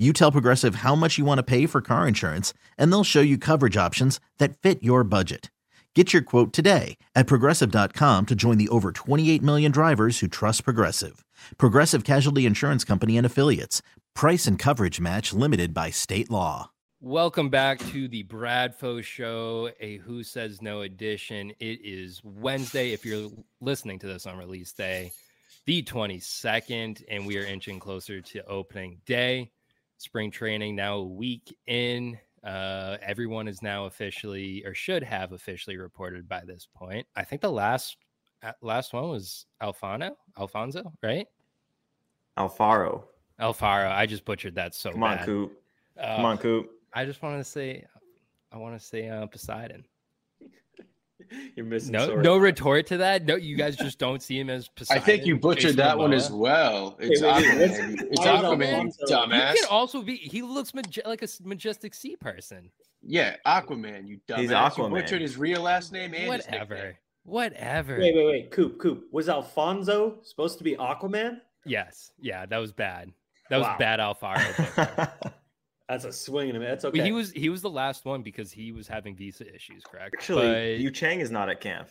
you tell Progressive how much you want to pay for car insurance, and they'll show you coverage options that fit your budget. Get your quote today at progressive.com to join the over 28 million drivers who trust Progressive. Progressive Casualty Insurance Company and Affiliates. Price and coverage match limited by state law. Welcome back to the Bradfo Show, a Who Says No edition. It is Wednesday. If you're listening to this on release day, the 22nd, and we are inching closer to opening day spring training now a week in. Uh, everyone is now officially or should have officially reported by this point. I think the last uh, last one was Alfano, Alfonso, right? Alfaro. Alfaro. I just butchered that so Come bad. on, Coop. Uh, Come on, Coop. I just wanted to say, I want to say uh, Poseidon. You're missing. No, Sora. no retort to that. No, you guys just don't see him as I think you butchered Jason that one as well. It's wait, wait, Aquaman. It's why is Aquaman, you Alfonso- He can also be. He looks maje- like a s- majestic sea person. Yeah, Aquaman, you dumbass. He's You Aquaman. butchered his real last name and Whatever. nickname. Whatever. Wait, wait, wait. Coop, Coop. Was Alfonso supposed to be Aquaman? Yes. Yeah, that was bad. That was bad Alfaro. That's a swing and a miss. That's But okay. He was he was the last one because he was having visa issues, correct? Actually, But- Yu Chang is not at camp.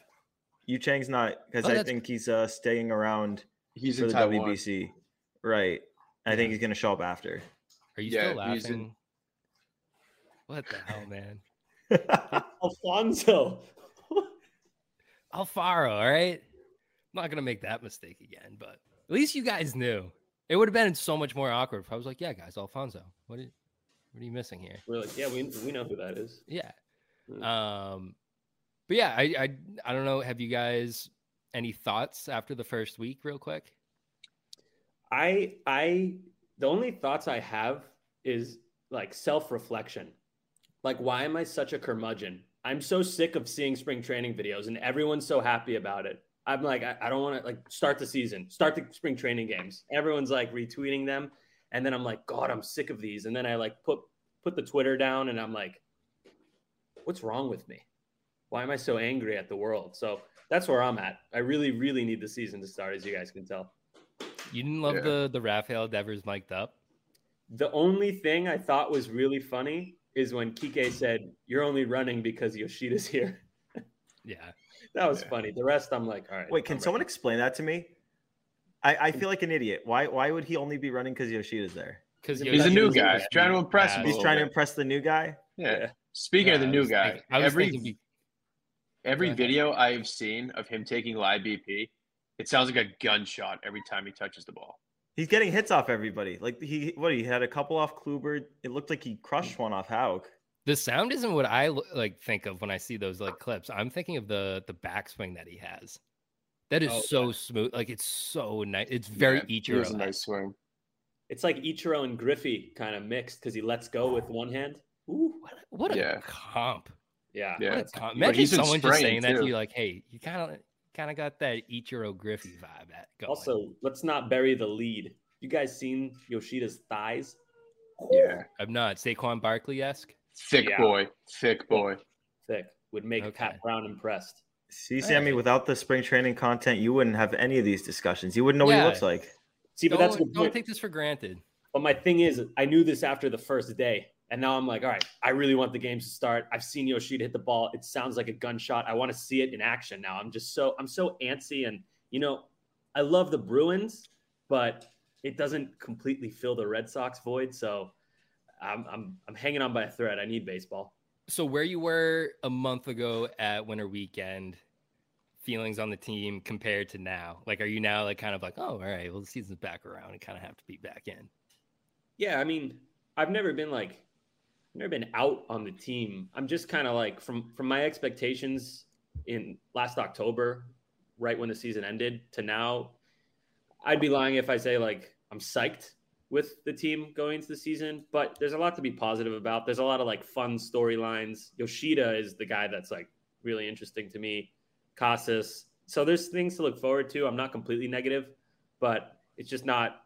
Yu Chang's not because Oh, I that's- think he's uh, staying around He's for in the Taiwan. WBC. Right. I think he's going to show up after. are you Yeah, still he's in- laughing? What the hell, man? Alfonso. Alfaro, all right. I'm not gonna make that mistake again, but at least you guys knew. It would have been so much more awkward if I was like, "Yeah, guys, Alfonso, what are, what are you missing here?" We're like, yeah, we, we know who that is. Yeah. Hmm. Um, but yeah, I, I I don't know. Have you guys any thoughts after the first week, real quick? I I the only thoughts I have is like self-reflection. Like why am I such a curmudgeon? I'm so sick of seeing spring training videos and everyone's so happy about it. I'm like, I, I don't want to like start the season, start the spring training games. Everyone's like retweeting them. And then I'm like, God, I'm sick of these. And then I like put put the Twitter down and I'm like, what's wrong with me? Why am I so angry at the world? So that's where I'm at. I really, really need the season to start, as you guys can tell. You didn't love Yeah. the the Rafael Devers mic'd up. The only thing I thought was really funny is when Kike said, "You're only running because Yoshida's here." Yeah, that was Yeah. funny. The rest, I'm like, all right. Wait, can I'm someone ready." explain that to me? I, I feel like an idiot. Why why would he only be running because Yoshida's there? because He's He's a new guy. yeah. Trying to impress him. He's little trying to impress the new guy. Yeah. Yeah. Speaking of the new guy, thinking- every thinking every video I've seen of him taking live BP, it sounds like a gunshot every time he touches the ball. He's getting hits off everybody. Like he what he had a couple off Kluber. It looked like he crushed one off Houck. the sound isn't what I like think of when I see those like clips. I'm thinking of the the backswing that he has. That is Oh, so smooth. Like it's so nice. It's very Yeah, Ichiro. It a nice swing. It's like Ichiro and Griffey kind of mixed because he lets go with one hand. Ooh, What, a- what a Yeah. comp. yeah. Yeah. A comp. But Imagine he's someone just saying spraying, that to too. you like, hey, you kind of kind of got that Ichiro Griffey vibe at going. Also, let's not bury the lead. You guys seen Yoshida's thighs? Yeah. I'm not Saquon Barkley esque. Thick Yeah. boy. Thick boy. thick would make Okay. Pat Brown impressed. See, Sammy, Hey. without the spring training content, you wouldn't have any of these discussions. You wouldn't know what Yeah. he looks like. See, but don't, that's the don't point. take this for granted. But my thing is, I knew this after the first day, and now I'm like, all right, I really want the games to start. I've seen Yoshida hit the ball. It sounds like a gunshot. I want to see it in action now. I'm just so I'm so antsy, and you know, I love the Bruins, but it doesn't completely fill the Red Sox void. So I'm I'm I'm hanging on by a thread. I need baseball. So where you were a month ago at Winter Weekend, feelings on the team compared to now? Like, are you now like kind of like, oh, all right, well, the season's back around and kind of have to be back in? Yeah, I mean, I've never been like, I've never been out on the team. I'm just kind of like from from my expectations in last October, right when the season ended, to now. I'd be lying if I say like I'm psyched with the team going into the season, but there's a lot to be positive about. There's a lot of like fun storylines. Yoshida is the guy that's like really interesting to me. Casas. So there's things to look forward to. I'm not completely negative, but it's just not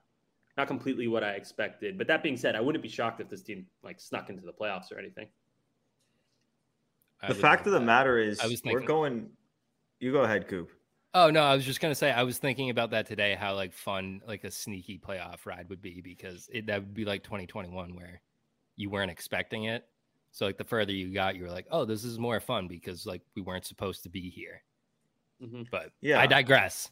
not completely what I expected. But that being said, I wouldn't be shocked if this team like snuck into the playoffs or anything. I The fact of the that. matter is, we're going. You go ahead, Coop. Oh no, I was just gonna say I was thinking about that today. How like fun like a sneaky playoff ride would be because it that would be like 2021 where you weren't expecting it. So like the further you got, you were like, oh, this is more fun because like we weren't supposed to be here. Mhm. But Yeah. I digress.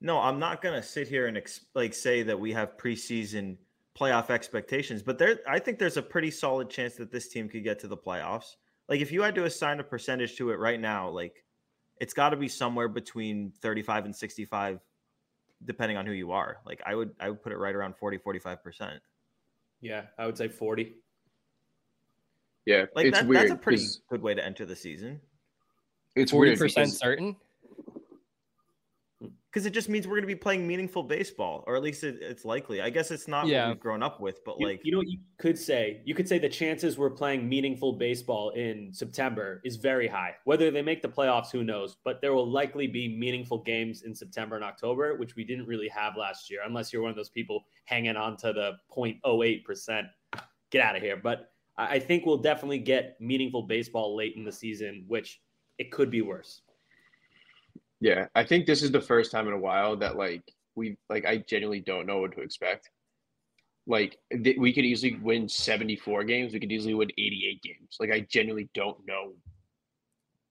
No, I'm not gonna sit here and ex- like say that we have preseason playoff expectations, but there, I think there's a pretty solid chance that this team could get to the playoffs. Like if you had to assign a percentage to it right now, like it's got to be somewhere between 35 and 65, depending on who you are. Like I would, I would put it right around 40, 45 percent. Yeah, I would say 40. Yeah, Like it's that, weird. that's a pretty good way to enter the season It's Forty weird percent because certain. Because it just means we're gonna be playing meaningful baseball, or at least it, it's likely. I guess it's not Yeah. what we've grown up with, but You, like you know what you could say? You could say the chances we're playing meaningful baseball in September is very high. Whether they make the playoffs, who knows? But there will likely be meaningful games in September and October, which we didn't really have last year, unless you're one of those people hanging on to the 0.08%. Get out of here. But I I think we'll definitely get meaningful baseball late in the season, which it could be worse. Yeah, I think this is the first time in a while that like we like I genuinely don't know what to expect. Like th- we could easily win 74 games, we could easily win 88 games. Like I genuinely don't know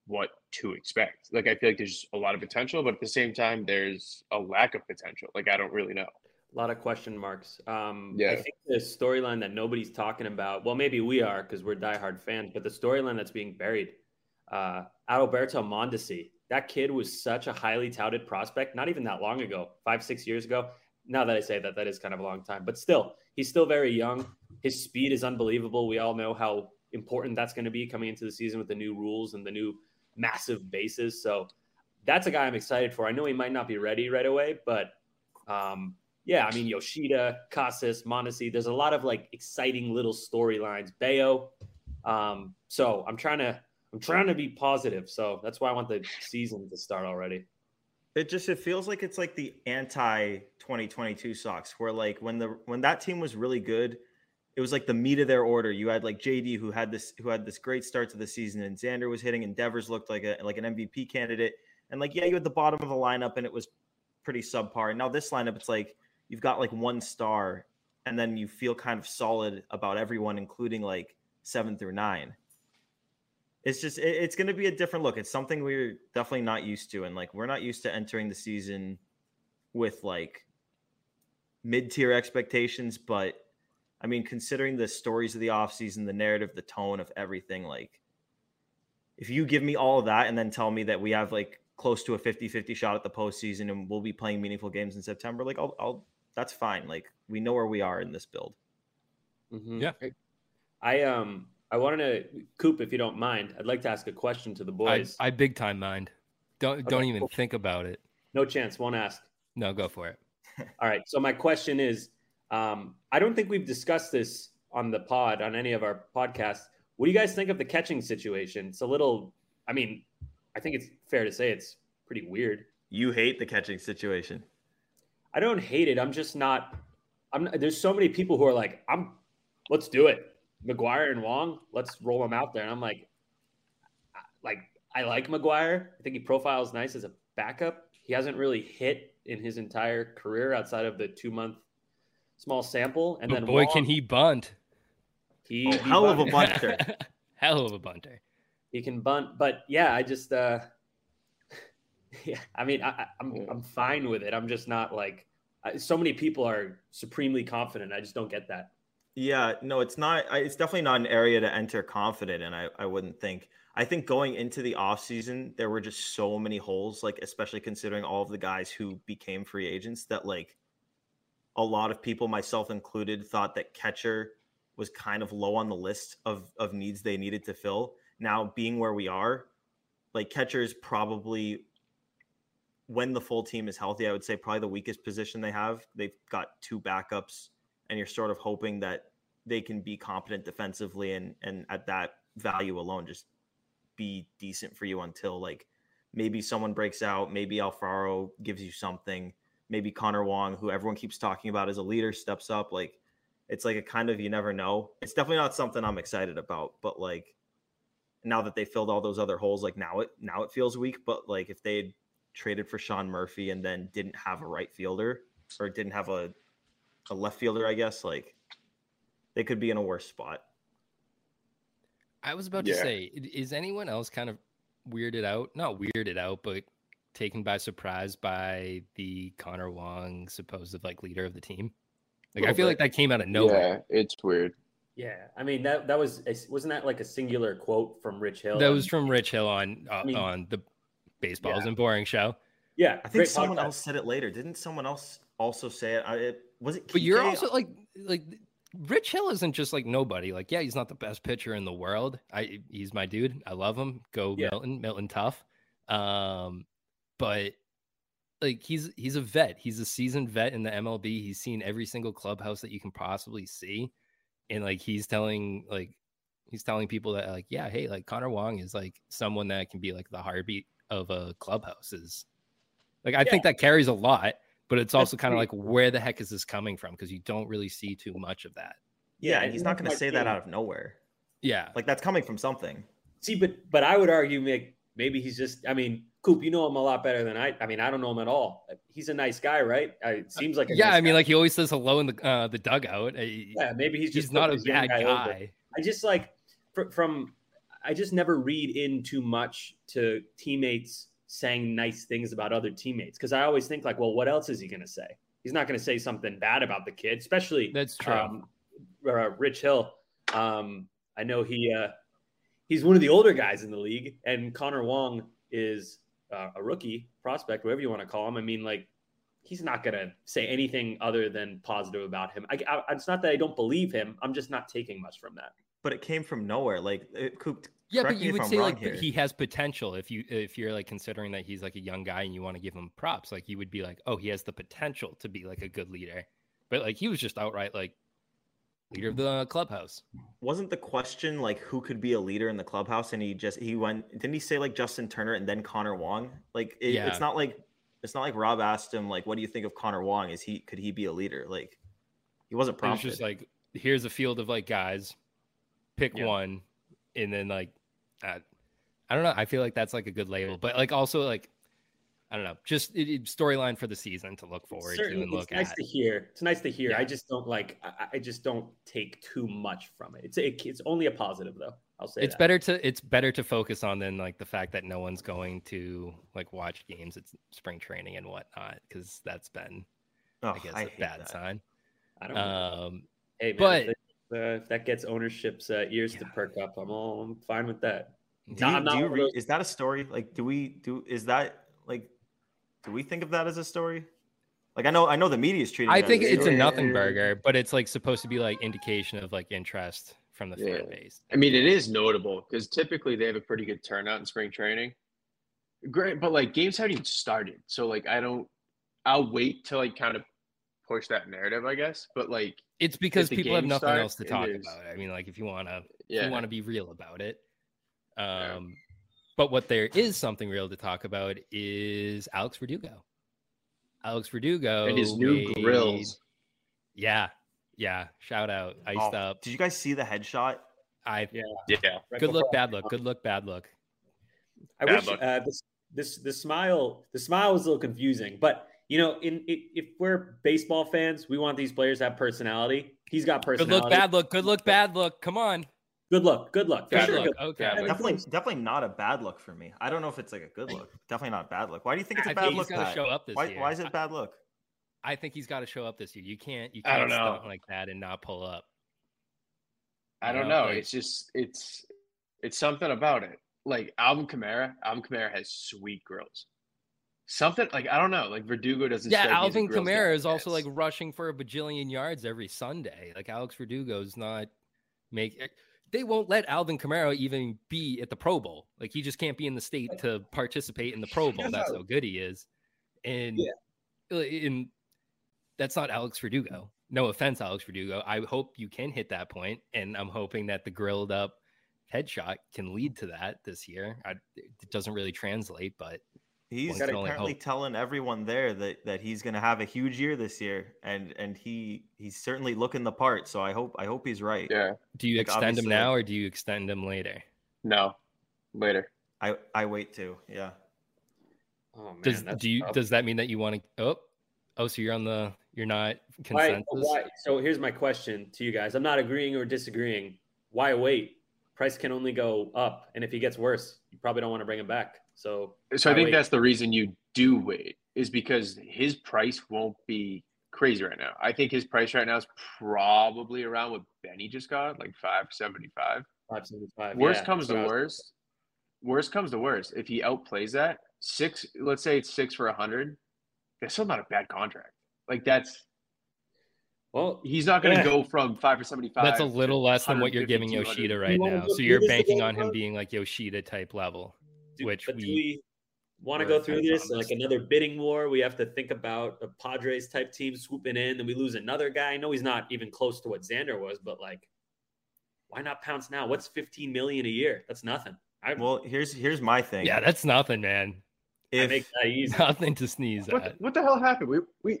what to expect. Like I feel like there's a lot of potential, but at the same time there's a lack of potential. Like I don't really know. A lot of question marks. Um, yeah. I think the storyline that nobody's talking about, well, maybe we are because we're diehard fans, but the storyline that's being buried, uh, Adalberto Mondesi, that kid was such a highly touted prospect, not even that long ago, five, six years ago. Now that I say that, that is kind of a long time, but still, he's still very young. His speed is unbelievable. We all know how important that's going to be coming into the season with the new rules and the new massive bases. So that's a guy I'm excited for. I know he might not be ready right away, but um, yeah, I mean Yoshida, Casas, Mondesi. There's a lot of like exciting little storylines. Bello. Um, so I'm trying to I'm trying to be positive. So that's why I want the season to start already. it just it feels like it's like the anti 2022 Sox where like when the when that team was really good it was like the meat of their order you had like JD who had this who had this great start to the season and Xander was hitting and Devers looked like a like an MVP candidate and like yeah you had the bottom of the lineup and it was pretty subpar and now this lineup it's like you've got like one star and then you feel kind of solid about everyone including like 7 through 9 it's just it, it's going to be a different look it's something we're definitely not used to and like we're not used to entering the season with like mid-tier expectations but i mean considering the stories of the offseason the narrative the tone of everything like if you give me all of that and then tell me that we have like close to a 50-50 shot at the postseason and we'll be playing meaningful games in september like i'll, I'll that's fine like we know where we are in this build Mm-hmm. Yeah. I um I wanted to Coop, if you don't mind, I'd like to ask a question to the boys. I big time mind. Don't don't even cool. think about it. no chance, won't ask. No, go for it. All right. So my question is, um, I don't think we've discussed this on the pod on any of our podcasts. What do you guys think of the catching situation? It's a little. I mean, I think it's fair to say it's pretty weird. you hate the catching situation I don't hate it. I'm just not. I'm. There's so many people who are like, I'm. Let's do it. McGuire and Wong. Let's roll them out there. And I'm like, like I like McGuire. I think he profiles nice as a backup. He hasn't really hit in his entire career outside of the two month small sample. And But then boy, Wong, can he bunt! He, Oh, he hell of a bunter. Hell of a bunter. He can bunt, but yeah, I just. uh Yeah, I mean, I, I- I'm I'm fine with it. I'm just not like. I- So many people are supremely confident. I just don't get that. Yeah, no, it's not. It's definitely not an area to enter confident in. I, I wouldn't think. I think going into the offseason, there were just so many holes, like especially considering all of the guys who became free agents that like a lot of people, myself included, thought that catcher was kind of low on the list of of needs they needed to fill. Now, being where we are, like catcher is probably when the full team is healthy, I would say probably the weakest position they have. They've got two backups, and you're sort of hoping that they can be competent defensively and and at that value alone just be decent for you until like maybe someone breaks out, maybe Alfaro gives you something, maybe Connor Wong, who everyone keeps talking about as a leader, steps up. Like it's like a kind of you never know. It's definitely not something I'm excited about, but like now that they filled all those other holes, like now it now it feels weak. But like if they traded for Sean Murphy and then didn't have a right fielder or didn't have a a left fielder, I guess, like they could be in a worse spot. I was about to say, is anyone else kind of weirded out? Not weirded out, but taken by surprise by the Connor Wong supposed like leader of the team? Like I feel bit. like that came out of nowhere. Yeah, it's weird. Yeah, I mean that that was wasn't that like a singular quote from Rich Hill? That was from Rich Hill on uh, I mean, on the Baseballs yeah. and Boring show. Yeah, I think someone podcast. else said it later. Didn't someone else also say it? it was it? But you're also like like Rich Hill isn't just like nobody. Like, yeah, he's not the best pitcher in the world. I he's my dude. I love him. Go yeah. Milton, Milton tough. Um, but like he's he's a vet. He's a seasoned vet in the MLB. He's seen every single clubhouse that you can possibly see. And like he's telling like he's telling people that like, yeah, hey, like Connor Wong is like someone that can be like the heartbeat of a clubhouse is like I yeah. think that carries a lot but it's also kind of like where the heck is this coming from? Because you don't really see too much of that. Yeah, and he's not going to say that out of nowhere. Yeah. Like that's coming from something. See but but i would argue maybe, maybe he's just i mean coop you know him a lot better than i i mean i don't know him at all. He's a nice guy right? It seems like yeah nice i mean guy. like he always says hello in the uh the dugout. Yeah maybe he's just he's not a bad guy, guy. i just like from i just never read in too much to teammates saying nice things about other teammates because I always think like, well, what else is he going to say? He's not going to say something bad about the kid, especially that's true. Um, uh, Rich Hill. Um, I know he uh, he's one of the older guys in the league, and Connor Wong is uh, a rookie prospect, whatever you want to call him. I mean, like he's not going to say anything other than positive about him. I, I, it's not that I don't believe him. I'm just not taking much from that. But it came from nowhere. Like it, Coop, yeah, but you would say like here. he has potential if you if you're like considering that he's like a young guy and you want to give him props, like you would be like, oh, he has the potential to be like a good leader. But like he was just outright like leader of the clubhouse. Wasn't the question like who could be a leader in the clubhouse? And he just he went didn't he say like Justin Turner and then Connor Wong? Like it, yeah. it's not like it's not like Rob asked him like what do you think of Connor Wong? Is he could he be a leader? Like he wasn't prompted. It was just like here's a field of like guys, pick yeah. one, and then like uh, I don't know. I feel like that's like a good label, but like also like I don't know, just it, it, storyline for the season to look forward to and look it's nice at. to hear. It's nice to hear. Yeah. I just don't like. I, I, just don't take too much from it. It's it, it's only a positive though. I'll say it's that. better to it's better to focus on than like the fact that no one's going to like watch games at spring training and whatnot because that's been oh, I guess I a bad that. sign. I don't. Um, hey, man, but uh, if that gets ownership's uh, ears yeah. to perk up, I'm all I'm fine with that. Do you, do you read, is that a story? Like, do we do? Is that like? Do we think of that as a story? Like, I know, I know the media is treating. I think it's a nothing burger, but it's like supposed to be like indication of like interest from the yeah. fan base. I mean, it is notable because typically they have a pretty good turnout in spring training. Great, but like games haven't even started, so like I don't. I'll wait till like kind of push that narrative, I guess. But like, it's because people have nothing start, else to talk about. I mean, like if you want to, yeah. you want to be real about it. Um, yeah. but what there is something real to talk about is Alex Verdugo. Alex Verdugo and his new made, grills. Yeah, yeah. Shout out, iced oh, up. Did you guys see the headshot? I yeah yeah. Good look, bad look. Good look, bad look. I bad wish uh, this this the smile the smile was a little confusing, but you know, in, in, if we're baseball fans, we want these players to have personality. He's got personality. Good look, bad look. Good look, bad look. Come on. Good luck. Good luck. Bad sure. look. Okay. definitely, definitely not a bad look for me. I don't know if it's like a good look. Definitely not a bad look. Why do you think it's a I bad look? He's got to show up this why, year. Why is it a bad look? I think he's got to show up this year. You can't. You can't I don't know. like that and not pull up. I don't know. know. Like, it's just it's it's something about it. Like Alvin Kamara. Alvin Kamara has sweet grills. Something like I don't know. Like Verdugo doesn't. Yeah, strike me as a Alvin grills Kamara is also like rushing for a bajillion yards every Sunday. Like Alex Verdugo's not make. Eh, they won't let Alvin Kamara even be at the Pro Bowl. Like he just can't be in the state to participate in the Pro Bowl. That's how good he is. And Yeah. in that's not Alex Verdugo. No offense, Alex Verdugo. I hope you can hit that point, and I'm hoping that the grilled up headshot can lead to that this year. I, it doesn't really translate, but He's One apparently hope. telling everyone there that, that he's going to have a huge year this year, and and he he's certainly looking the part. So I hope I hope he's right. Yeah. do you Like, extend him now or do you extend him later? No. Later. I I wait too. Yeah. Oh man, Does do you tough. does that mean that you want to? Oh, oh, so you're on the you're not Why, consensus. why, so here's my question to you guys. I'm not agreeing or disagreeing. Why wait? Price can only go up, and if he gets worse, you probably don't want to bring him back. So, So I think wait? that's the reason you do wait is because his price won't be crazy right now. I think his price right now is probably around what Benny just got, like five seventy five. 575. Worst yeah, comes to worst. Worst comes to worst. If he outplays that six, let's say it's six for a hundred, that's still not a bad contract. Like that's Well, he's not going to Yeah. go from five for seventy five. That's a little less than what you're giving Yoshida right now. So you're banking on him being like Yoshida type level, do, which but we we want to go through kind of this like another bidding war? We have to think about a Padres type team swooping in, then we lose another guy. I know he's not even close to what Xander was, but like, why not pounce now? What's 15 million a year? That's nothing. I, Well, here's here's my thing. yeah, that's nothing, man. I if make that easy. Nothing to sneeze What, at. what the hell happened? We we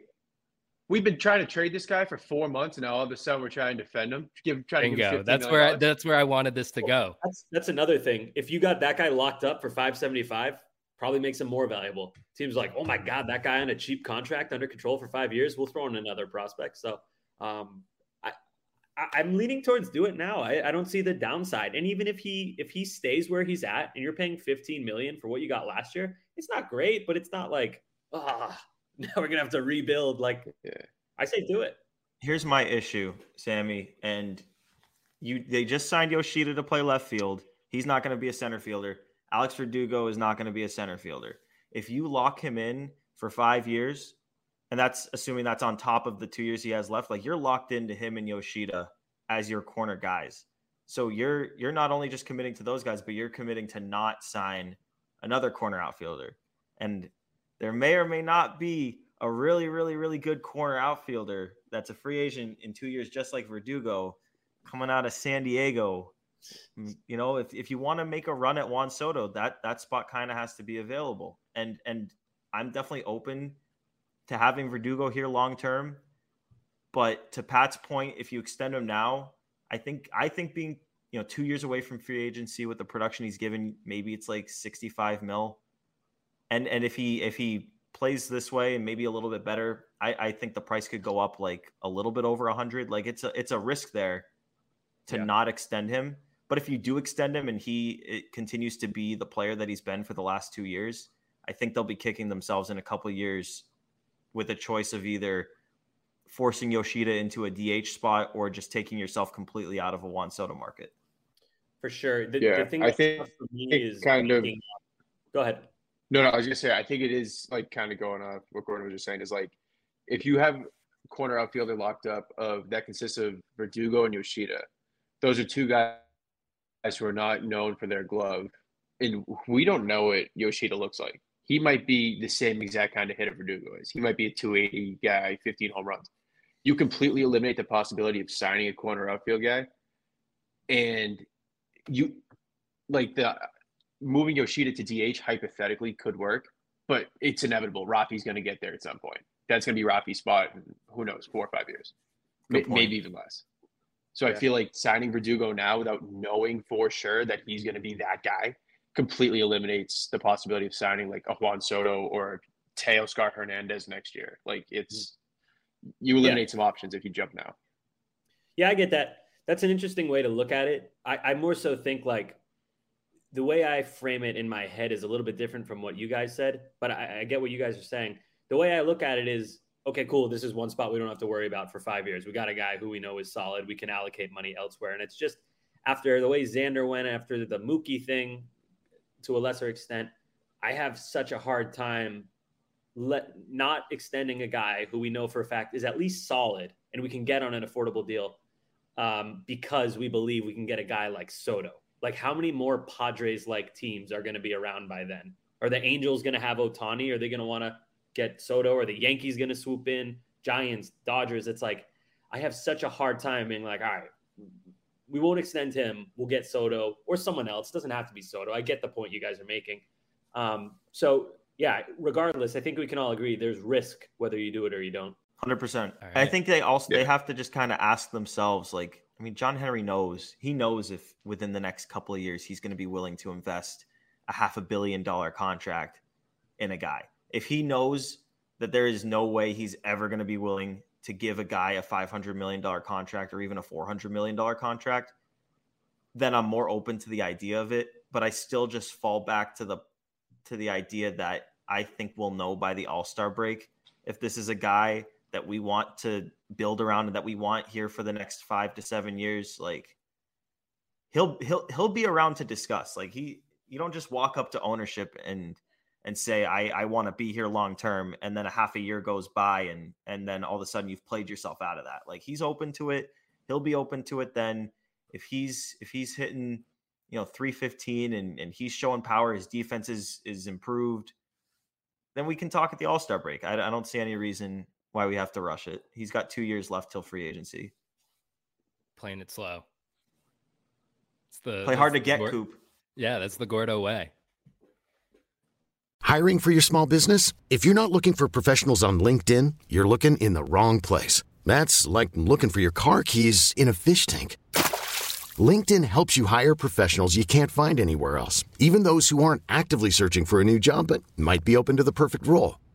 we've been trying to trade this guy for four months, and now all of a sudden we're trying to defend him. Give trying to give him That's where I, that's where I wanted this to go. That's that's another thing. If you got that guy locked up for 575, probably makes him more valuable. Teams like, oh my God, that guy on a cheap contract under control for five years, we'll throw in another prospect. So um I, I I'm leaning towards do it now. I, I don't see the downside. And even if he if he stays where he's at and you're paying 15 million for what you got last year, it's not great, but it's not like ah now we're gonna have to rebuild. Like Yeah. I say do it. here's my issue, Sammy, and you they just signed Yoshida to play left field. He's not going to be a center fielder. Alex Verdugo is not going to be a center fielder. If you lock him in for 5 years, and that's assuming that's on top of the 2 years he has left, like you're locked into him and Yoshida as your corner guys. So you're you're not only just committing to those guys, but you're committing to not sign another corner outfielder. And there may or may not be a really, really, really good corner outfielder that's a free agent in two years, just like Verdugo, coming out of San Diego. Mm, You know, if, if you want to make a run at Juan Soto, that that spot kind of has to be available. And and I'm definitely open to having Verdugo here long term. But to Pat's point, if you extend him now, I think I think being you know two years away from free agency with the production he's given, maybe it's like 65 mil. And and if he if he plays this way and maybe a little bit better, I, I think the price could go up like a little bit over a hundred. Like it's a it's a risk there to Yeah. not extend him. But if you do extend him and he it continues to be the player that he's been for the last two years, I think they'll be kicking themselves in a couple of years with a choice of either forcing Yoshida into a DH spot or just taking yourself completely out of a Juan Soto market. For sure. The, Yeah, the thing I think- tough for me is kind of- making- go ahead. No, no, I was gonna say I think it is like kind of going off what Gordon was just saying is like if you have corner outfielder locked up of that consists of Verdugo and Yoshida, those are two guys who are not known for their glove, and we don't know what Yoshida looks like. He might be the same exact kind of hitter Verdugo is. He might be a 280 guy, 15 home runs. You completely eliminate the possibility of signing a corner outfield guy, and you like the moving Yoshida to DH hypothetically could work, but it's inevitable. Rafi's going to get there at some point. That's going to be Rafi's spot in who knows, four or five years, point. maybe even less. So I feel like signing Verdugo now without knowing for sure that he's going to be that guy completely eliminates the possibility of signing like a Juan Soto or Teoscar Hernandez next year. Like it's you eliminate some options if you jump now. Yeah, I get that. That's an interesting way to look at it. I, I more so think like the way I frame it in my head is a little bit different from what you guys said, but I, I get what you guys are saying. The way I look at it is okay, cool. This is one spot we don't have to worry about for five years. We got a guy who we know is solid. We can allocate money elsewhere. And it's just after the way Xander went, after the Mookie thing to a lesser extent, I have such a hard time let not extending a guy who we know for a fact is at least solid and we can get on an affordable deal um, because we believe we can get a guy like Soto. Like, how many more Padres like teams are going to be around by then? Are the Angels going to have Ohtani? Are they going to want to get Soto? Are the Yankees going to swoop in? Giants, Dodgers. It's like I have such a hard time being like, all right, we won't extend him. We'll get Soto or someone else. It doesn't have to be Soto. I get the point you guys are making. Um, so yeah, regardless, I think we can all agree there's risk whether you do it or you don't. Hundred percent. I think they also yeah. they have to just kind of ask themselves, like, I mean, John Henry knows he knows if within the next couple of years he's going to be willing to invest a half a billion dollar contract in a guy. If he knows that there is no way he's ever going to be willing to give a guy a $500 million contract or even a $400 million contract, then I'm more open to the idea of it. But I still just fall back to the to the idea that I think we'll know by the All Star break if this is a guy that we want to build around and that we want here for the next five to seven years. Like he'll he'll he'll be around to discuss. Like he you don't just walk up to ownership and and say I I want to be here long term and then a half a year goes by and and then all of a sudden you've played yourself out of that. Like he's open to it. He'll be open to it then if he's if he's hitting you know 315 and and he's showing power his defense is is improved then we can talk at the all-star break I, I don't see any reason why we have to rush it. He's got two years left till free agency. Playing it slow. It's the play hard to get coop. Yeah that's the gordo way. Hiring for your small business? If you're not looking for professionals on linkedin you're looking in the wrong place. That's like looking for your car keys in a fish tank. LinkedIn helps you hire professionals you can't find anywhere else, even those who aren't actively searching for a new job but might be open to the perfect role.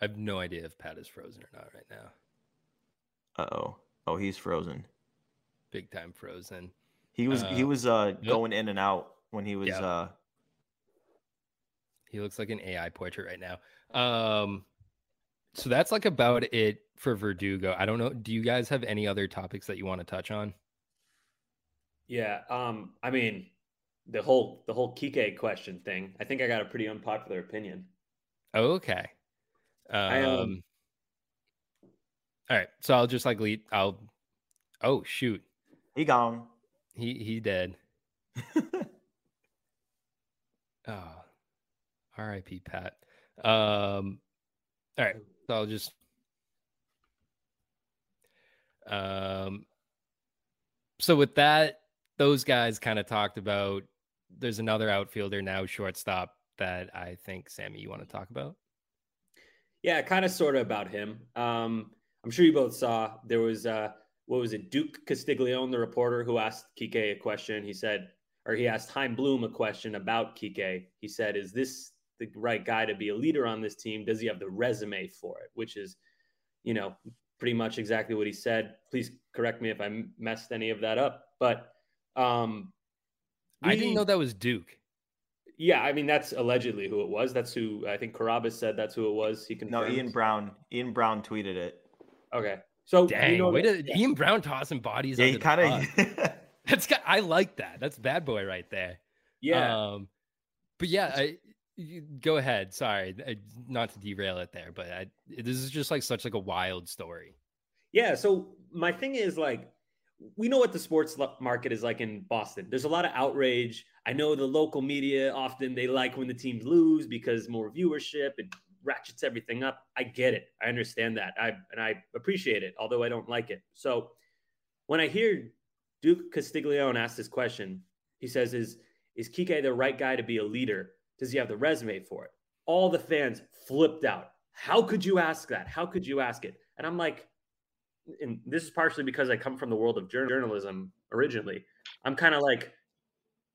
I have no idea if Pat is frozen or not right now. Uh oh. Oh, he's frozen. Big time frozen. He was uh, he was uh yep. going in and out when he was yep. uh he looks like an AI portrait right now. Um so that's like about it for Verdugo. I don't know. Do you guys have any other topics that you want to touch on? Yeah. Um, I mean, the whole the whole Kike question thing. I think I got a pretty unpopular opinion. Okay. Um, um, all right. So I'll just like lead. I'll. Oh shoot. He gone. He he dead. oh. R.I.P. Pat. Um. All right. So I'll just. Um. So with that, those guys kind of talked about. There's another outfielder now, shortstop, that I think Sammy you want to talk about. Yeah, kind of sort of about him. Um, I'm sure you both saw there was uh, what was it, Duke Castiglione, the reporter, who asked Kike a question. He said, or he asked Chaim Bloom a question about Kike. He said, "Is this the right guy to be a leader on this team? Does he have the resume for it?" Which is, you know, pretty much exactly what he said. Please correct me if I messed any of that up, but um, we, I didn't know that was Duke. Yeah, I mean that's allegedly who it was. That's who I think Carabas said that's who it was. He can No, Ian Browne. Ian Browne tweeted it. Okay. So Dang, you know, way to, yeah. Ian Browne tossing bodies. Yeah, he kind of. That's I like that. That's bad boy right there. Yeah. Um, but yeah, I, go ahead. Sorry, not to derail it there, but I, this is just like such like a wild story. Yeah. So my thing is like, we know what the sports market is like in Boston. There's a lot of outrage. I know the local media often they like when the teams lose because more viewership and ratchets everything up. I get it. I understand that. I and I appreciate it, although I don't like it. So when I hear Duke Castiglione ask this question, he says, "Is is Kike the right guy to be a leader? Does he have the resume for it?" All the fans flipped out. How could you ask that? How could you ask it? And I'm like, and this is partially because I come from the world of journalism originally. I'm kind of like,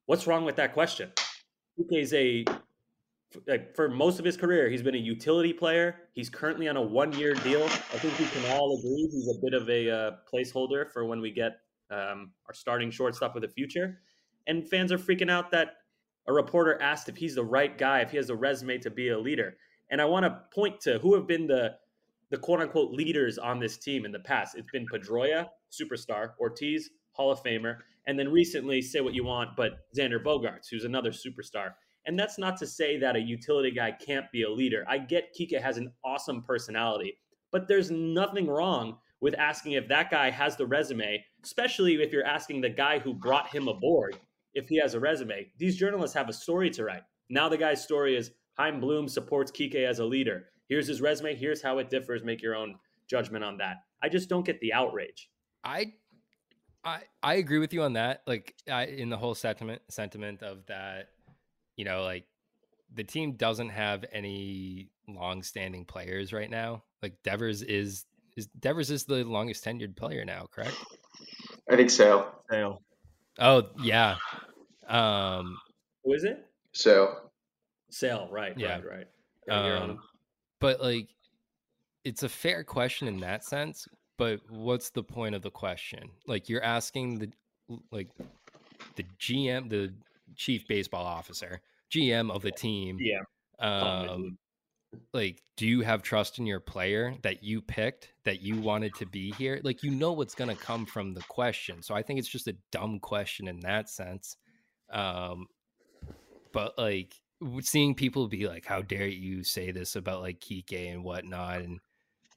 what's wrong with that question? Is a like for most of his career, he's been a utility player. He's currently on a one-year deal. I think we can all agree he's a bit of a uh, placeholder for when we get um, our starting shortstop of the future. And fans are freaking out that a reporter asked if he's the right guy, if he has a resume to be a leader. And I want to point to who have been the the quote unquote leaders on this team in the past. It's been Pedroia, superstar, Ortiz, Hall of Famer, and then recently, say what you want, but Xander Bogaerts, who's another superstar. And that's not to say that a utility guy can't be a leader. I get Kike has an awesome personality, but there's nothing wrong with asking if that guy has the resume, especially if you're asking the guy who brought him aboard if he has a resume. These journalists have a story to write. Now the guy's story is Chaim Bloom supports Kike as a leader. Here's his resume. Here's how it differs. Make your own judgment on that. I just don't get the outrage. I I I agree with you on that. Like I, in the whole sentiment sentiment of that, you know, like the team doesn't have any long-standing players right now. Like Devers is is Devers is the longest tenured player now, correct? I think so. Sale. Oh yeah. Um who is it? So Sale, right, yeah. right, right. Um, but like it's a fair question in that sense, but what's the point of the question? Like you're asking the like the GM, the chief baseball officer, GM of the team. Yeah. Um, like do you have trust in your player that you picked that you wanted to be here like you know what's going to come from the question so i think it's just a dumb question in that sense um but like seeing people be like how dare you say this about like kike and whatnot and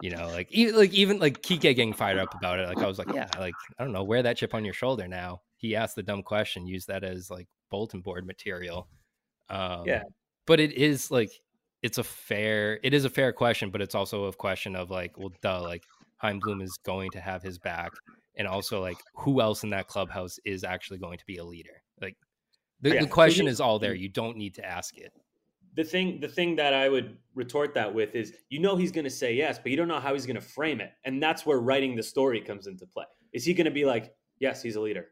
you know like even like even like kike getting fired up about it like i was like yeah like i don't know wear that chip on your shoulder now he asked the dumb question use that as like bulletin board material um yeah but it is like it's a fair it is a fair question, but it's also a question of like, well, duh, like Chaim Bloom is going to have his back, and also like who else in that clubhouse is actually going to be a leader? Like the, yeah. the question is all there. You don't need to ask it. The thing, the thing that I would retort that with is, you know, he's going to say yes, but you don't know how he's going to frame it, and that's where writing the story comes into play. Is he going to be like, yes, he's a leader?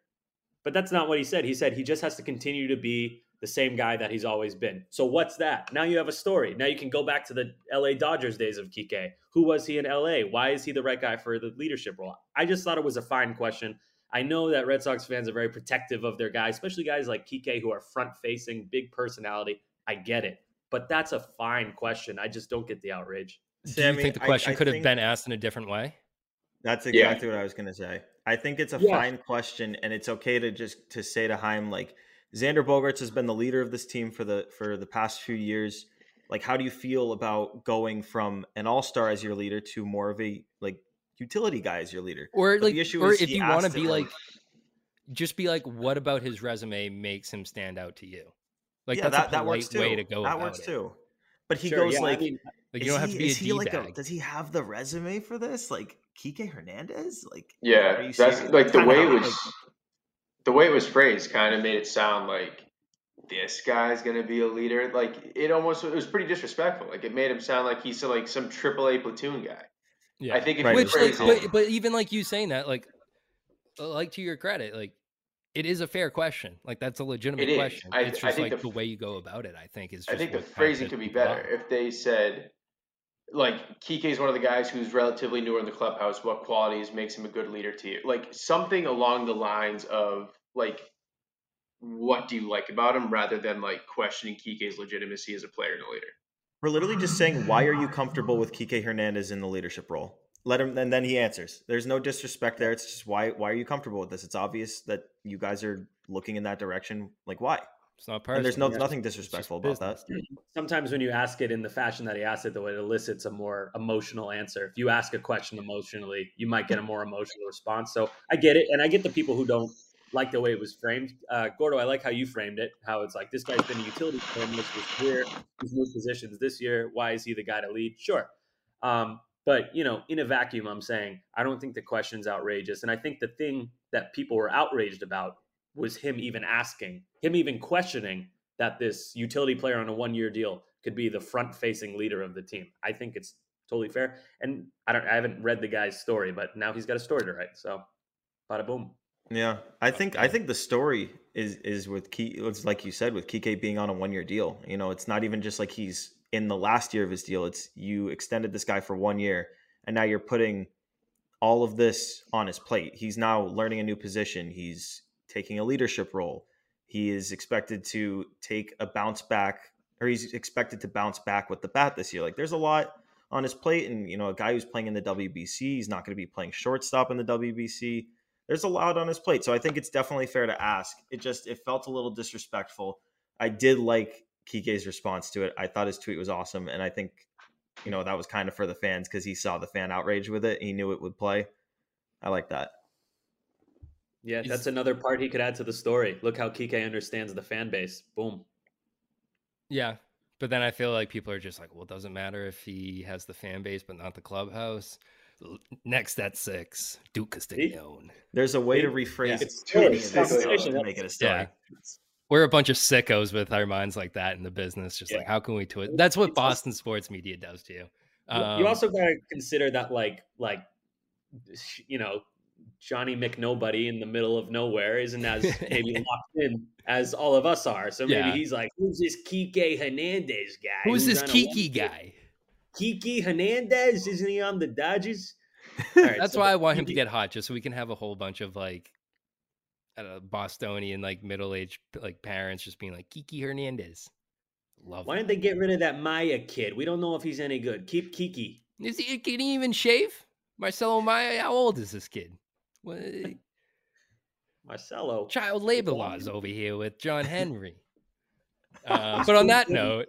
But that's not what he said. He said he just has to continue to be the same guy that he's always been. So what's that? Now you have a story. Now you can go back to the LA Dodgers days of Kike. Who was he in LA? Why is he the right guy for the leadership role? I just thought it was a fine question. I know that Red Sox fans are very protective of their guys, especially guys like Kike who are front facing, big personality. I get it. But that's a fine question. I just don't get the outrage. Do you think the question I, I could have been asked in a different way? That's exactly yeah. what I was going to say. I think it's a yeah. fine question, and it's okay to just to say to Chaim like, Xander Bogaerts has been the leader of this team for the for the past few years. Like, how do you feel about going from an all star as your leader to more of a like utility guy as your leader? Or but like, or if you want to be like, just be like, what about his resume makes him stand out to you? Like, yeah, that, that works too. way to go. That works it. too. But he sure, goes yeah, like, I mean, like you don't have to be a like a, does he have the resume for this? Like Kike Hernandez? Like yeah, that's like the way it was the way it was phrased kind of made it sound like this guy's gonna be a leader. Like it almost it was pretty disrespectful. Like it made him sound like he's like some AAA platoon guy. Yeah, I think if right. Which, like, but, but even like you saying that, like, uh, like to your credit, like it is a fair question. Like that's a legitimate It question. I- it's just think like the the, way you go about it. I think is. I think the what kind of phrasing could be better if they said, like, Kike is one of the guys who's relatively newer in the clubhouse. What qualities makes him a good leader to you? Like something along the lines of like, what do you like about him, rather than like questioning Kike's legitimacy as a player and a leader. We're literally just saying, why are you comfortable with Kike Hernandez in the leadership role? Let him, and then he answers. There's no disrespect there. It's just why why are you comfortable with this? It's obvious that you guys are looking in that direction. Like why? It's not And there's no personal. nothing disrespectful about that. Sometimes when you ask it in the fashion that he asked it, though, it elicits a more emotional answer. If you ask a question emotionally, you might get a more emotional response. So I get it, and I get the people who don't like the way it was framed. Uh, Gordo, I like how you framed it. How it's like this guy's been a utility player most of his career. He's moved positions this year. Why is he the guy to lead? Sure, um, but you know, in a vacuum, I'm saying I don't think the question's outrageous, and I think the thing that people were outraged about was him even asking, him even questioning that this utility player on a one-year deal could be the front-facing leader of the team. I think it's totally fair, and I don't, I haven't read the guy's story, but now he's got a story to write. So, bada boom. Yeah, I think I think the story is is with Key. It's like you said with Kike being on a one year deal. You know, it's not even just like he's in the last year of his deal. It's you extended this guy for one year, and now you're putting all of this on his plate. He's now learning a new position. He's taking a leadership role. He is expected to take a bounce back, or he's expected to bounce back with the bat this year. Like there's a lot on his plate, and you know, a guy who's playing in the WBC, he's not going to be playing shortstop in the WBC there's a lot on his plate. So I think it's definitely fair to ask. It just it felt a little disrespectful. I did like Kike's response to it. I thought his tweet was awesome, and I think you know that was kind of for the fans because he saw the fan outrage with it. He knew it would play. I like that. Yeah, that's another part he could add to the story. Look how Kike understands the fan base. Boom. Yeah. But then I feel like people are just like, well, it doesn't matter if he has the fan base, but not the clubhouse. L- Next at six, Duke Castiglione. There's a way to Yeah. rephrase It's any totally of this to make it a story. Yeah. We're a bunch of sickos with our minds like that in the business. Just like, how can we do it? That's what Boston sports media does to you. You- you Um, also got to consider that, like, like, you know, Johnny McNobody in the middle of nowhere isn't as maybe locked in as all of us are. So maybe Yeah. he's like, "Who's this Kike Hernandez guy? Who's this on Kiki one- guy? Kiki Hernandez? Isn't he on the Dodgers?" Right, That's so why I want him to get hot, just so we can have a whole bunch of like, I don't know, Bostonian like middle aged like parents just being like Kiki Hernandez. Love. Why didn't they get rid of that Mayer kid? We don't know if he's any good. Keep Kiki. Is he? Can he even shave? Marcelo Mayer. How old is this kid? What? Marcelo. Child labor laws over here with John Henry. Uh, but on that note,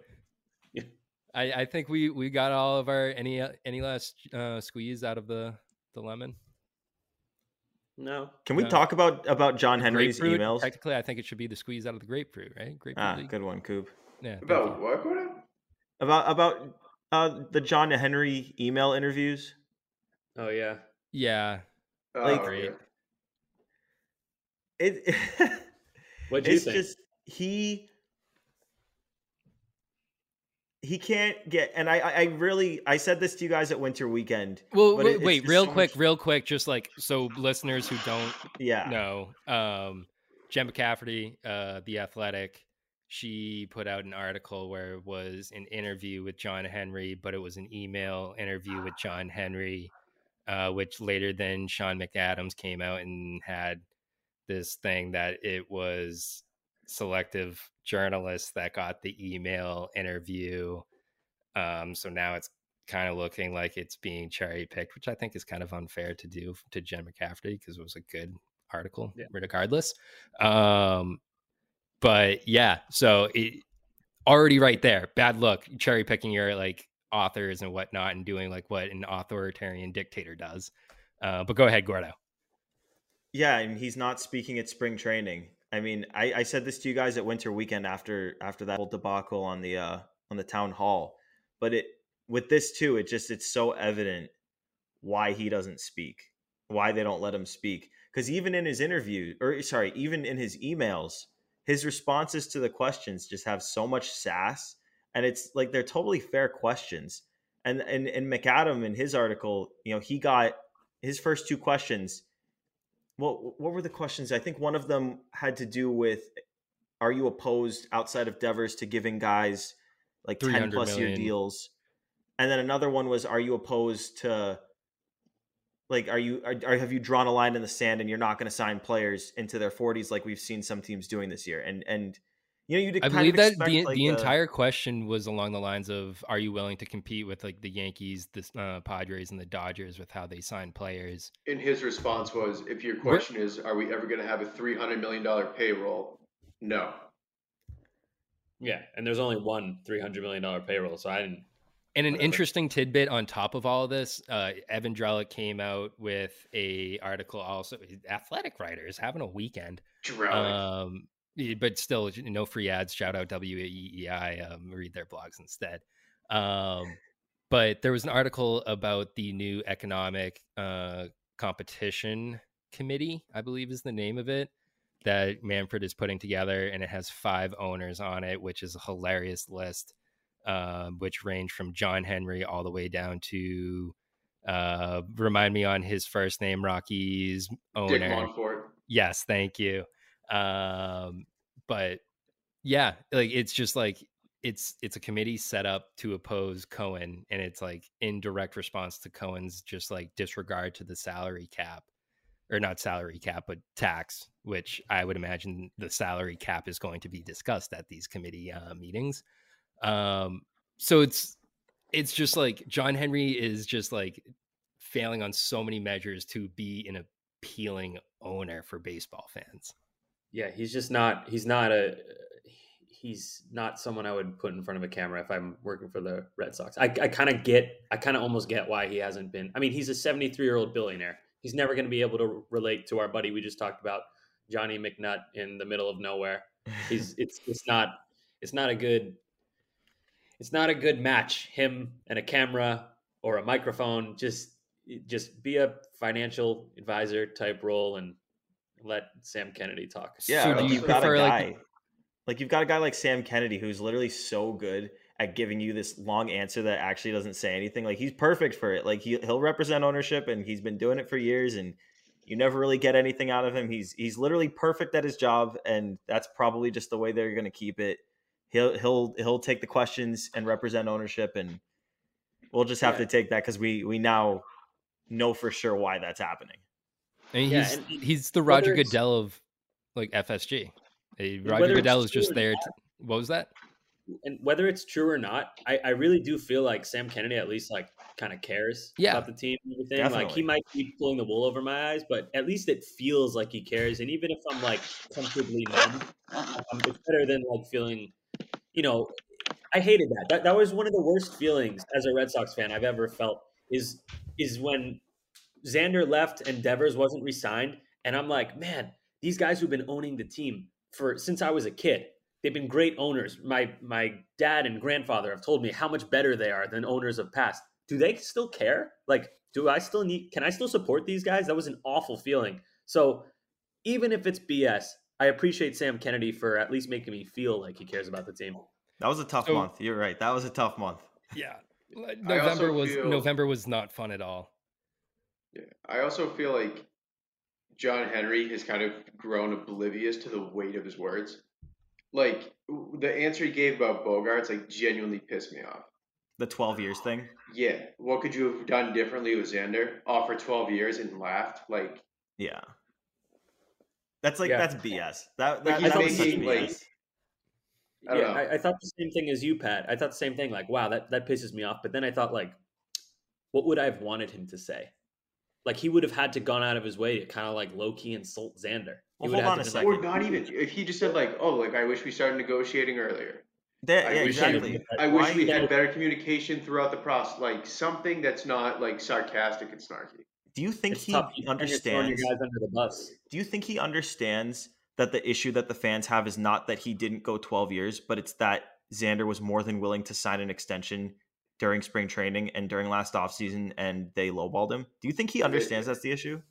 I, I think we we got all of our any uh, any last uh, squeeze out of the the lemon. No. Can we No. talk about about John Henry's Grapefruit? emails? Technically, I think it should be the squeeze out of the grapefruit, right? Grapefruit. Ah, league? good one, Coop. Yeah. About what, About about uh, the John Henry email interviews. Oh yeah. Yeah. Like- Oh, Great. okay. It. What'd you it's think? just he. He can't get, and I, I, really, I said this to you guys at Winter Weekend. Well, wait, it- wait real so quick, much- real quick, just like so listeners who don't Yeah. know, um, Jen McCaffrey, uh, the Athletic, she put out an article where it was an interview with John Henry, but it was an email interview with John Henry, uh, which later then Sean McAdams came out and had this thing that it was selective journalists that got the email interview. Um, so now it's kind of looking like it's being cherry picked, which I think is kind of unfair to do to Jen McCaffrey because it was a good article, Yeah. regardless. Um, but yeah, so it already right there, bad luck cherry picking your like authors and whatnot and doing like what an authoritarian dictator does. Uh, but go ahead, Gordo. Yeah, and he's not speaking at spring training. I mean, I, I said this to you guys at Winter Weekend after after that whole debacle on the uh on the town hall. But it with this too, it just it's so evident why he doesn't speak, why they don't let him speak. Because even in his interview, or sorry, even in his emails, his responses to the questions just have so much sass, and it's like they're totally fair questions. And and and McAdam in his article, you know, he got his first two questions what what were the questions? I think one of them had to do with are you opposed outside of Devers to giving guys like 10 300 plus year deals? And then another one was are you opposed to like are you are, are have you drawn a line in the sand and you're not going to sign players into their 40s like we've seen some teams doing this year? And and you know you I believe that expect, the like, the a- entire question was along the lines of Are you willing to compete with like the Yankees, the uh, Padres, and the Dodgers with how they sign players? And his response was, if your We're- question is, are we ever going to have a three hundred million dollar payroll? No. Yeah, and there's only one three hundred million dollar payroll, so I didn't. And an Whatever. interesting tidbit on top of all of this, uh, Evan Drellich came out with a article. Also, athletic writers having a weekend, Drellich. um, but still no free ads. Shout out WEEI. Um, read their blogs instead. Um, but there was an article about the new economic uh, competition committee, I believe is the name of it, that Manfred is putting together, and it has five owners on it, which is a hilarious list, um, which range from John Henry all the way down to uh, remind me on his first name, Rocky's owner. Yes, thank you. Um, but yeah, like it's just like it's it's a committee set up to oppose Cohen, and it's like in direct response to Cohen's just like disregard to the salary cap, or not salary cap, but tax, which I would imagine the salary cap is going to be discussed at these committee uh, meetings. Um, so it's it's just like John Henry is just like failing on so many measures to be an appealing owner for baseball fans. Yeah, he's just not. He's not a. He's not someone I would put in front of a camera if I'm working for the Red Sox. I, I kind of get. I kind of almost get why he hasn't been. I mean, he's a 73 year old billionaire. He's never going to be able to relate to our buddy we just talked about, Johnny McNutt in the middle of nowhere. He's. It's. It's not. It's not a good. It's not a good match. Him and a camera or a microphone. Just. Just be a financial advisor type role and let Sam Kennedy talk. Yeah, So like do you you've got a prefer, guy, like- like, you've got a guy like Sam Kennedy who's literally so good at giving you this long answer that actually doesn't say anything. Like he's perfect for it. Like he he'll represent ownership and he's been doing it for years and you never really get anything out of him. He's he's literally perfect at his job and that's probably just the way they're going to keep it. He'll he'll he'll take the questions and represent ownership and we'll just have Yeah. to take that cuz we we now know for sure why that's happening. I mean, Yeah, he's and- and he's the Roger Goodell of like FSG. And Roger Goodell is just or there. not- To, what was that? and whether it's true or not, I, I really do feel like Sam Kennedy at least like kind of cares Yeah. about the team and everything. Like he might be pulling the wool over my eyes, but at least it feels like he cares. And even if I'm like comfortably numb, um, it's better than like feeling, you know, I hated that. That that was one of the worst feelings as a Red Sox fan I've ever felt. Is is when Xander left and Devers wasn't re-signed, and I'm like, man, these guys who've been owning the team for since I was a kid, they've been great owners. My my dad and grandfather have told me how much better they are than owners of past. Do they still care? Like, do I still need? Can I still support these guys? That was an awful feeling. So even if it's BS, I appreciate Sam Kennedy for at least making me feel like he cares about the team. That was a tough So- month. You're right. That was a tough month. Yeah, November was feel- November was not fun at all. Yeah. I also feel like John Henry has kind of grown oblivious to the weight of his words. Like the answer he gave about Bogaerts, like genuinely pissed me off. The 12 years thing. Yeah, what could you have done differently with Xander? Offer twelve years and laughed. Like Yeah. That's like Yeah. that's BS. That, Like, that, he's that was such BS. like- I don't yeah, know. I, I thought the same thing as you, Pat. I thought the same thing. Like, wow, that that pisses me off. But then I thought, like, what would I have wanted him to say? Like, he would have had to gone out of his way to kind of like low key insult Xander. He Well, would hold have on to a been or not even if he just said like, oh, like I wish we started negotiating earlier. That- I yeah, wish exactly. we, I wish Why- we had better communication throughout the process. Like something that's not like sarcastic and snarky. Do you think It's he tough. You- you're understands? guys under the bus. Do you think he understands that the issue that the fans have is not that he didn't go 12 years, but it's that Xander was more than willing to sign an extension during spring training and during last offseason and they lowballed him? Do you think he understands that's the issue?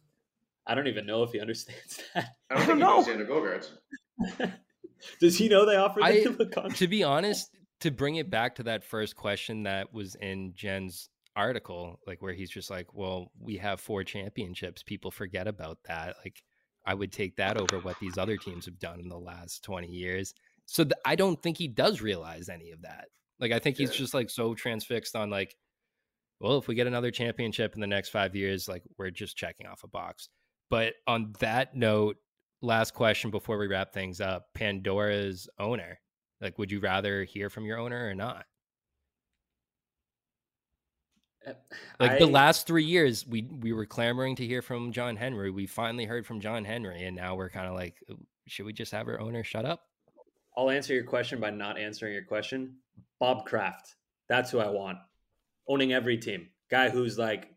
I don't even know if he understands that. I don't I think don't he knows Xander Bogaerts. Does he know they offered I- him a contract? to be honest, to bring it back to that first question that was in Jen's article, like where he's just like, "Well, we have four championships. People forget about that." Like, I would take that over what these other teams have done in the last 20 years. So th- I don't think he does realize any of that. Like I think he's just like so transfixed on like, well, if we get another championship in the next five years, like we're just checking off a box. But on that note, last question before we wrap things up: Pandora's owner. Like, would you rather hear from your owner or not? Uh, like the last three years, we we were clamoring to hear from John Henry. We finally heard from John Henry, and now we're kind of like, should we just have our owner shut up? I'll answer your question by not answering your question. Bob Kraft. That's who I want. Owning every team. Guy who's like,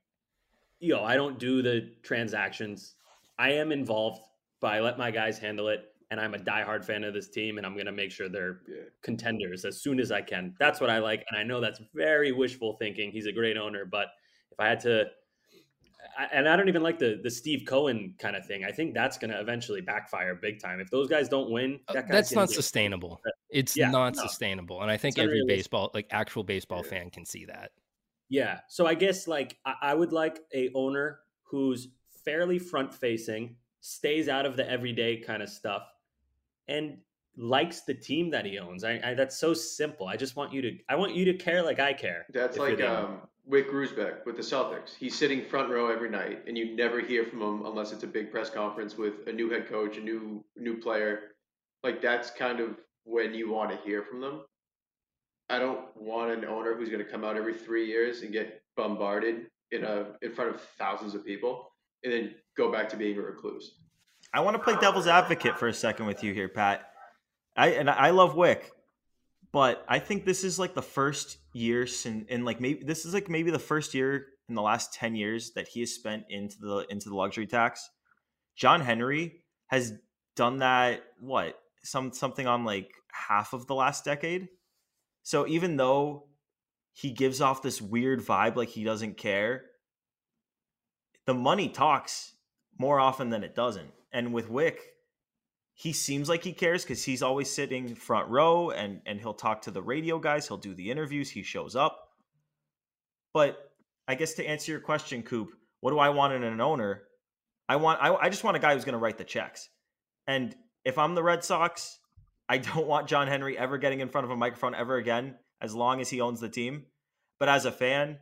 yo, I don't do the transactions. I am involved, but I let my guys handle it. And I'm a diehard fan of this team, and I'm going to make sure they're contenders as soon as I can. That's what I like. And I know that's very wishful thinking. He's a great owner, but if I had to, and I don't even like the the Steve Cohen kind of thing. I think that's going to eventually backfire big time. If those guys don't win, that Uh, That's not sustainable. It's Yeah, not no. sustainable, and I think every baseball, like actual baseball fan, can see that. Yeah. So I guess like I, I would like a owner who's fairly front facing, stays out of the everyday kind of stuff, and likes the team that he owns. I, I that's so simple. I just want you to I want you to care like I care. That's like the owner. um, Wyc Grousbeck with the Celtics. He's sitting front row every night, and you never hear from him unless it's a big press conference with a new head coach, a new new player. Like that's kind of when you want to hear from them. I don't want an owner who's going to come out every three years and get bombarded in a in front of thousands of people, and then go back to being a recluse. I want to play devil's advocate for a second with you here, Pat. I and I love Wyc, but I think this is like the first year since, and like maybe this is like maybe the first year in the last ten years that he has spent into the into the luxury tax. John Henry has done that. What some something on like half of the last decade. So even though he gives off this weird vibe, like he doesn't care, the money talks more often than it doesn't. And with Wyc, he seems like he cares because he's always sitting front row and and he'll talk to the radio guys, he'll do the interviews, he shows up. But I guess to answer your question, Coop, what do I want in an owner? I want I, I just want a guy who's going to write the checks. And if I'm the Red Sox, I don't want John Henry ever getting in front of a microphone ever again, as long as he owns the team. But as a fan,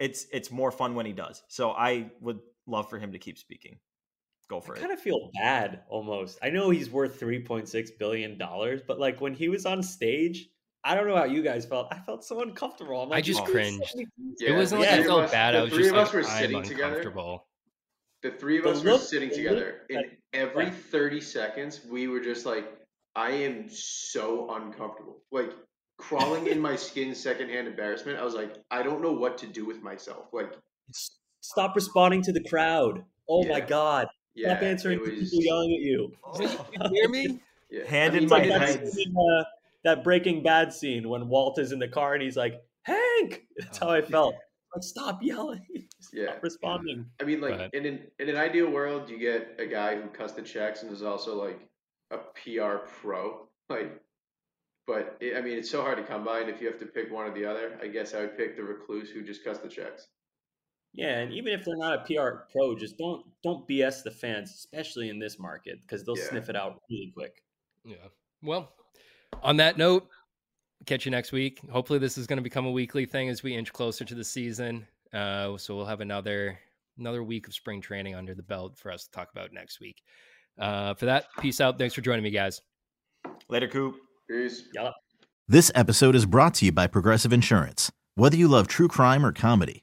it's it's more fun when he does. So I would love for him to keep speaking. Go for I it. kind of feel bad almost. I know he's worth three point six billion dollars, but like when he was on stage, I don't know how you guys felt. I felt so uncomfortable. I'm I just "He's cringed. 72." it wasn't like the I felt us- bad. I was just like, I'm sitting together. uncomfortable. The three of The us were sitting together, look and every yeah. 30 seconds, we were just like, I am so uncomfortable. Like, crawling in my skin, secondhand embarrassment. I was like, I don't know what to do with myself. Like, Stop responding to the crowd. Oh my Yeah. Stop answering was- people yelling at you. you hear me? yeah. Hand I in my like, that, scene in, uh, that Breaking Bad scene when Walt is in the car and he's like, Hank. That's how I felt. Like, stop yelling. Yeah. Stop responding. I mean, like, in an, in an ideal world, you get a guy who cuts the checks and is also, like, a PR pro. Like, but, it, I mean, it's so hard to combine. if you have to pick one or the other, I guess I would pick the recluse who just cuts the checks. Yeah, and even if they're not a PR pro, just don't don't BS the fans, especially in this market, because they'll Yeah. sniff it out really quick. Yeah. Well, on that note, catch you next week. Hopefully, this is going to become a weekly thing as we inch closer to the season. Uh, so we'll have another another week of spring training under the belt for us to talk about next week. Uh, for that, peace out. Thanks for joining me, guys. Later, Coop. Peace. Yep. This episode is brought to you by Progressive Insurance. Whether you love true crime or comedy,